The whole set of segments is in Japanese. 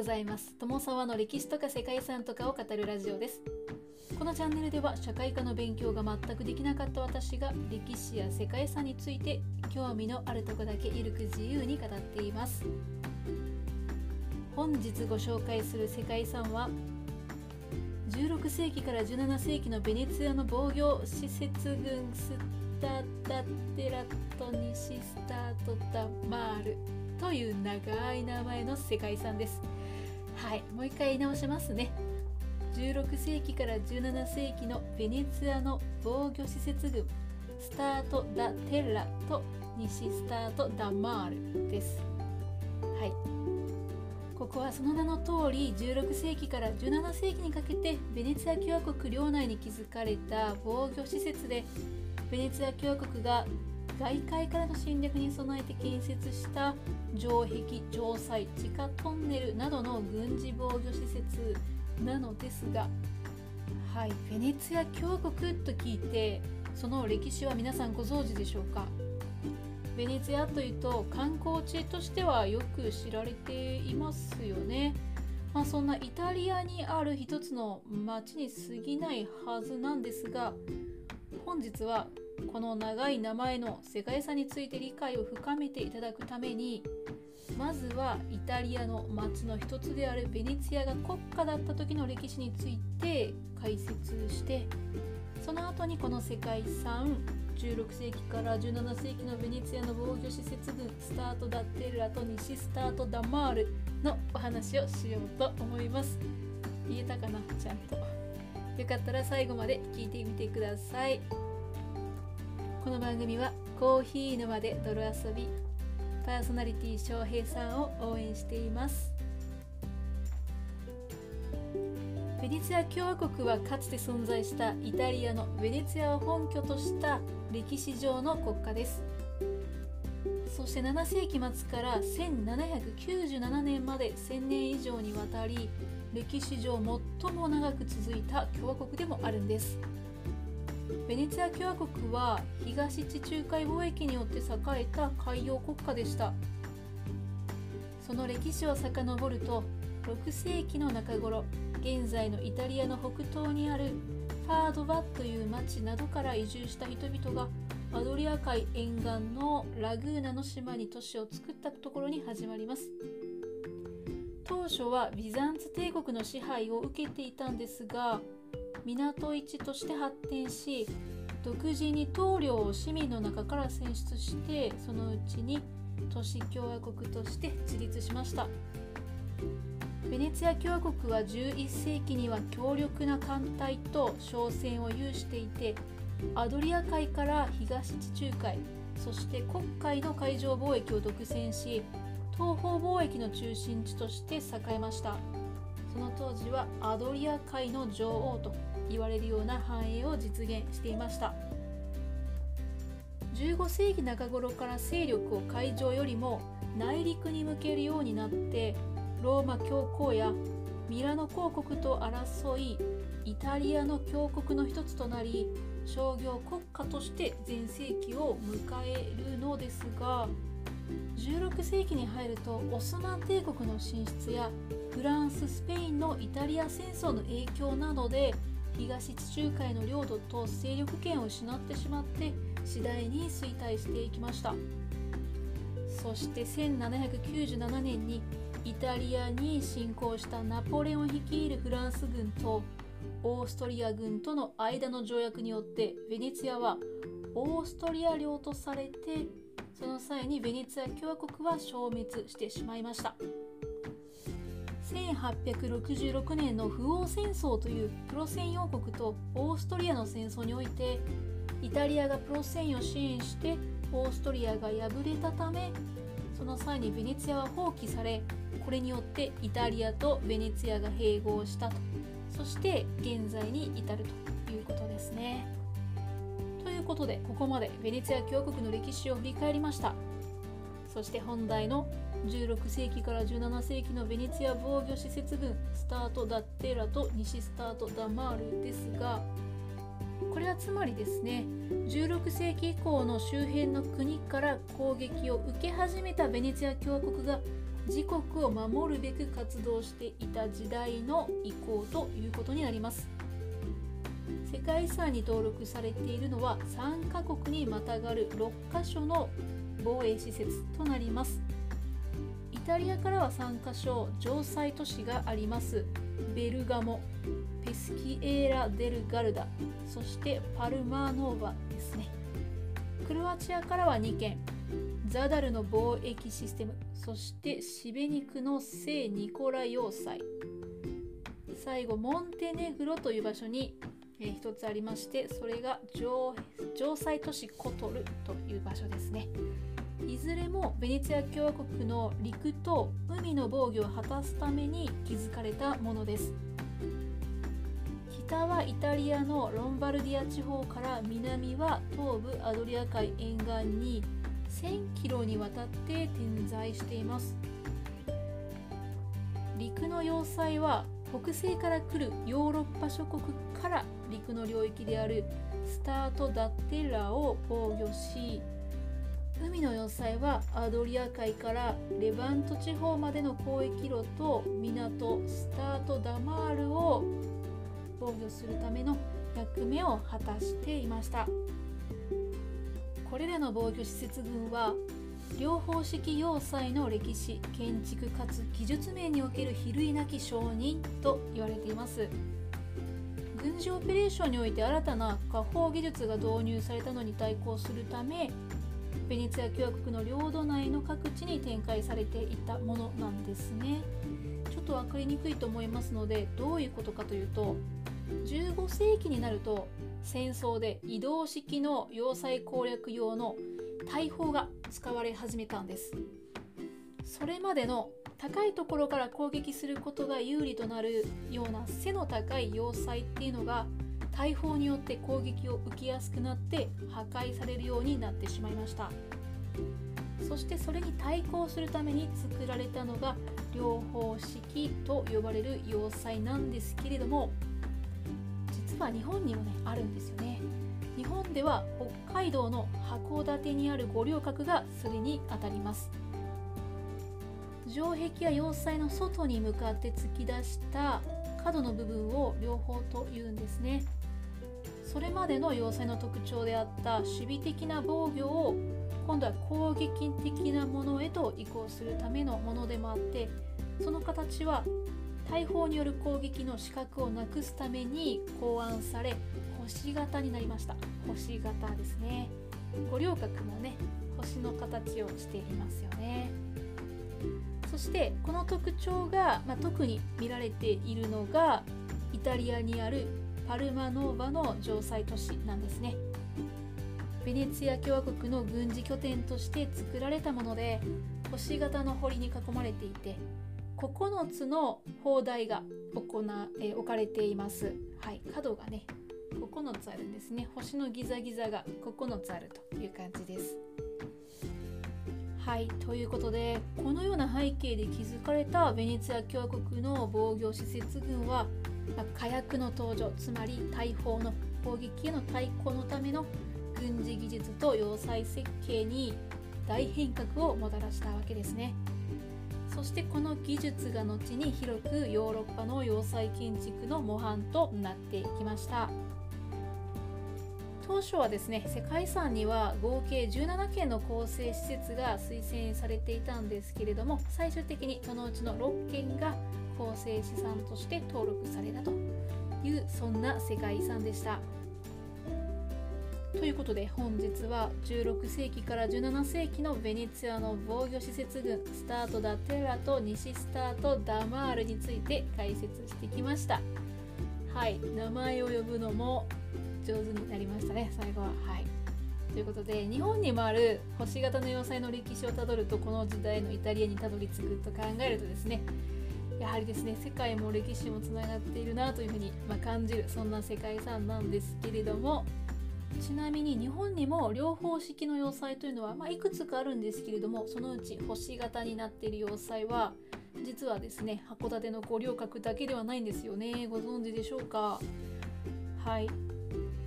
ございます。友沢の歴史とか世界遺産とかを語るラジオです。このチャンネルでは社会科の勉強が全くできなかった私が歴史や世界遺産について興味のあるとこだけゆるく自由に語っています。本日ご紹介する世界遺産は16世紀から17世紀のベネツィアの防御施設群スタダテラトニシスタートダマールという長い名前の世界遺産です。はいもう一回言い直しますね。16世紀から17世紀のベネツィアの防御施設群スタート・ダ・テッラと西スタート・ダ・マールです。はい。ここはその名の通り16世紀から17世紀にかけてベネツィア共和国領内に築かれた防御施設でベネツィア共和国が外界からの侵略に備えて建設した城壁城塞地下トンネルなどの軍事防御施設なのですがはいベネツィア共和国と聞いてその歴史は皆さんご存知でしょうか？ベネツィアというと観光地としてはよく知られていますよね、まあ、そんなイタリアにある一つの町に過ぎないはずなんですが本日はこの長い名前の世界遺産について理解を深めていただくためにまずはイタリアの町の一つであるベネツィアが国家だった時の歴史について解説してその後にこの世界遺産16世紀から17世紀のベネツィアの防御施設群スタート・ダッ・テルラと西スタート・ダ・マールのお話をしようと思います。言えたかな？ちゃんと。よかったら最後まで聞いてみてください。この番組はコーヒー沼で泥遊びパーソナリティ翔平さんを応援しています。ベネツィア共和国はかつて存在したイタリアのベネツィアを本拠とした歴史上の国家です。そして7世紀末から1797年まで1000年以上にわたり歴史上最も長く続いた共和国でもあるんです。ベネツィア共和国は東地中海貿易によって栄えた海洋国家でした。その歴史を遡ると6世紀の中頃現在のイタリアの北東にあるファードバという町などから移住した人々がアドリア海沿岸のラグーナの島に都市を作ったところに始まります。当初はビザンツ帝国の支配を受けていたんですが港市として発展し独自に棟梁を市民の中から選出してそのうちに都市共和国として自立しました。ベネツィア共和国は11世紀には強力な艦隊と商船を有していてアドリア海から東地中海そして黒海の海上貿易を独占し東方貿易の中心地として栄えました。その当時はアドリア海の女王と言われるような繁栄を実現していました。15世紀中頃から勢力を海上よりも内陸に向けるようになってローマ教皇やミラノ公国と争いイタリアの教国の一つとなり商業国家として全盛期を迎えるのですが16世紀に入るとオスマン帝国の進出やフランススペインのイタリア戦争の影響などで東地中海の領土と勢力圏を失ってしまって次第に衰退していきました。そして1797年にイタリアに侵攻したナポレオン率いるフランス軍とオーストリア軍との間の条約によってベネツィアはオーストリア領とされてその際にベネツィア共和国は消滅してしまいました。1866年の不王戦争というプロセン王国とオーストリアの戦争においてイタリアがプロセンを支援してオーストリアが敗れたためその際にベネツィアは放棄されこれによってイタリアとベネツィアが併合したとそして現在に至るということですね。ということでここまでベネツィア共和国の歴史を振り返りました。そして本題の16世紀から17世紀のベネツィア防御施設群スタート・ダッテラと西スタート・ダマールですがこれはつまりですね16世紀以降の周辺の国から攻撃を受け始めたベネツィア共和国が自国を守るべく活動していた時代の移行ということになります。世界遺産に登録されているのは3カ国にまたがる6カ所の防衛施設となります。タリアからは3カ所城塞都市があります。ベルガモペスキエーラ・デル・ガルダそしてパルマーノーバですね。クロアチアからは2県ザダルの貿易システムそしてシベニクの聖ニコラ要塞。最後モンテネグロという場所に、えー、つありましてそれが城塞都市コトルという場所ですね。いずれもベネツィア共和国の陸と海の防御を果たすために築かれたものです。北はイタリアのロンバルディア地方から南は東部アドリア海沿岸に1000キロにわたって点在しています。陸の要塞は北西から来るヨーロッパ諸国から陸の領域であるスタート・ダッテラを防御し海の要塞はアドリア海からレバント地方までの交易路と港スタート・ダマールを防御するための役目を果たしていました。これらの防御施設群は両方式要塞の歴史建築かつ技術面における比類なき承認と言われています軍事オペレーションにおいて新たな火砲技術が導入されたのに対抗するためベネツィア共和国の領土内の各地に展開されていたものなんですね。ちょっと分かりにくいと思いますのでどういうことかというと15世紀になると戦争で移動式の要塞攻略用の大砲が使われ始めたんです。それまでの高いところから攻撃することが有利となるような背の高い要塞っていうのが大砲によって攻撃を受けやすくなって破壊されるようになってしまいました。そしてそれに対抗するために作られたのが両方式と呼ばれる要塞なんですけれども実は日本にもねあるんですよね。日本では北海道の函館にある五稜郭がそれにあたります。城壁や要塞の外に向かって突き出した角の部分を両方と言うんですね。それまでの要塞の特徴であった守備的な防御を今度は攻撃的なものへと移行するためのものでもあってその形は大砲による攻撃の死角をなくすために考案され星型になりました。星型ですね。五稜郭もね星の形をしていますよね。そしてこの特徴が、まあ、特に見られているのがイタリアにあるパルマノーバの城塞都市なんですねベネツィア共和国の軍事拠点として作られたもので星型の堀に囲まれていて9つの砲台が行え置かれています。はい、角がね9つあるんですね。星のギザギザが9つあるという感じです。はい、ということでこのような背景で築かれたベネツィア共和国の防御施設群は、ま火薬の登場つまり大砲の攻撃への対抗のための軍事技術と要塞設計に大変革をもたらしたわけですね。そしてこの技術が後に広くヨーロッパの要塞建築の模範となっていきました当初はですね世界遺産には合計17件の構成施設が推薦されていたんですけれども最終的にそのうちの6件が構成資産として登録されたというそんな世界遺産でした。ということで本日は16世紀から17世紀のベネツィアの防御施設群スタート・ダ・テラと西スタート・ダマールについて解説してきましたはい名前を呼ぶのも上手になりましたね最後は。はい。ということで日本にもある星型の要塞の歴史をたどるとこの時代のイタリアにたどり着くと考えるとですねやはりですね世界も歴史もつながっているなというふうに、ま感じるそんな世界遺産なんですけれどもちなみに日本にも両方式の要塞というのは、まあ、いくつかあるんですけれどもそのうち星型になっている要塞は実はですね函館の五稜郭だけではないんですよね。ご存知でしょうか？はい。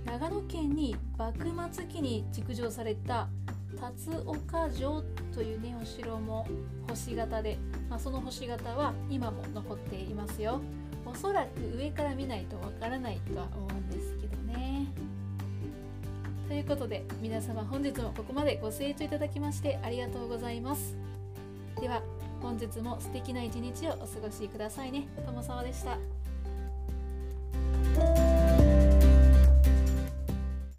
長野県に幕末期に築城された辰岡城というねお城も星型で、まあ、その星型は今も残っていますよおそらく上から見ないとわからないとは思うんですけどねということで皆様本日もここまでご清聴いただきましてありがとうございますでは本日も素敵な一日をお過ごしくださいね。ともさまでした。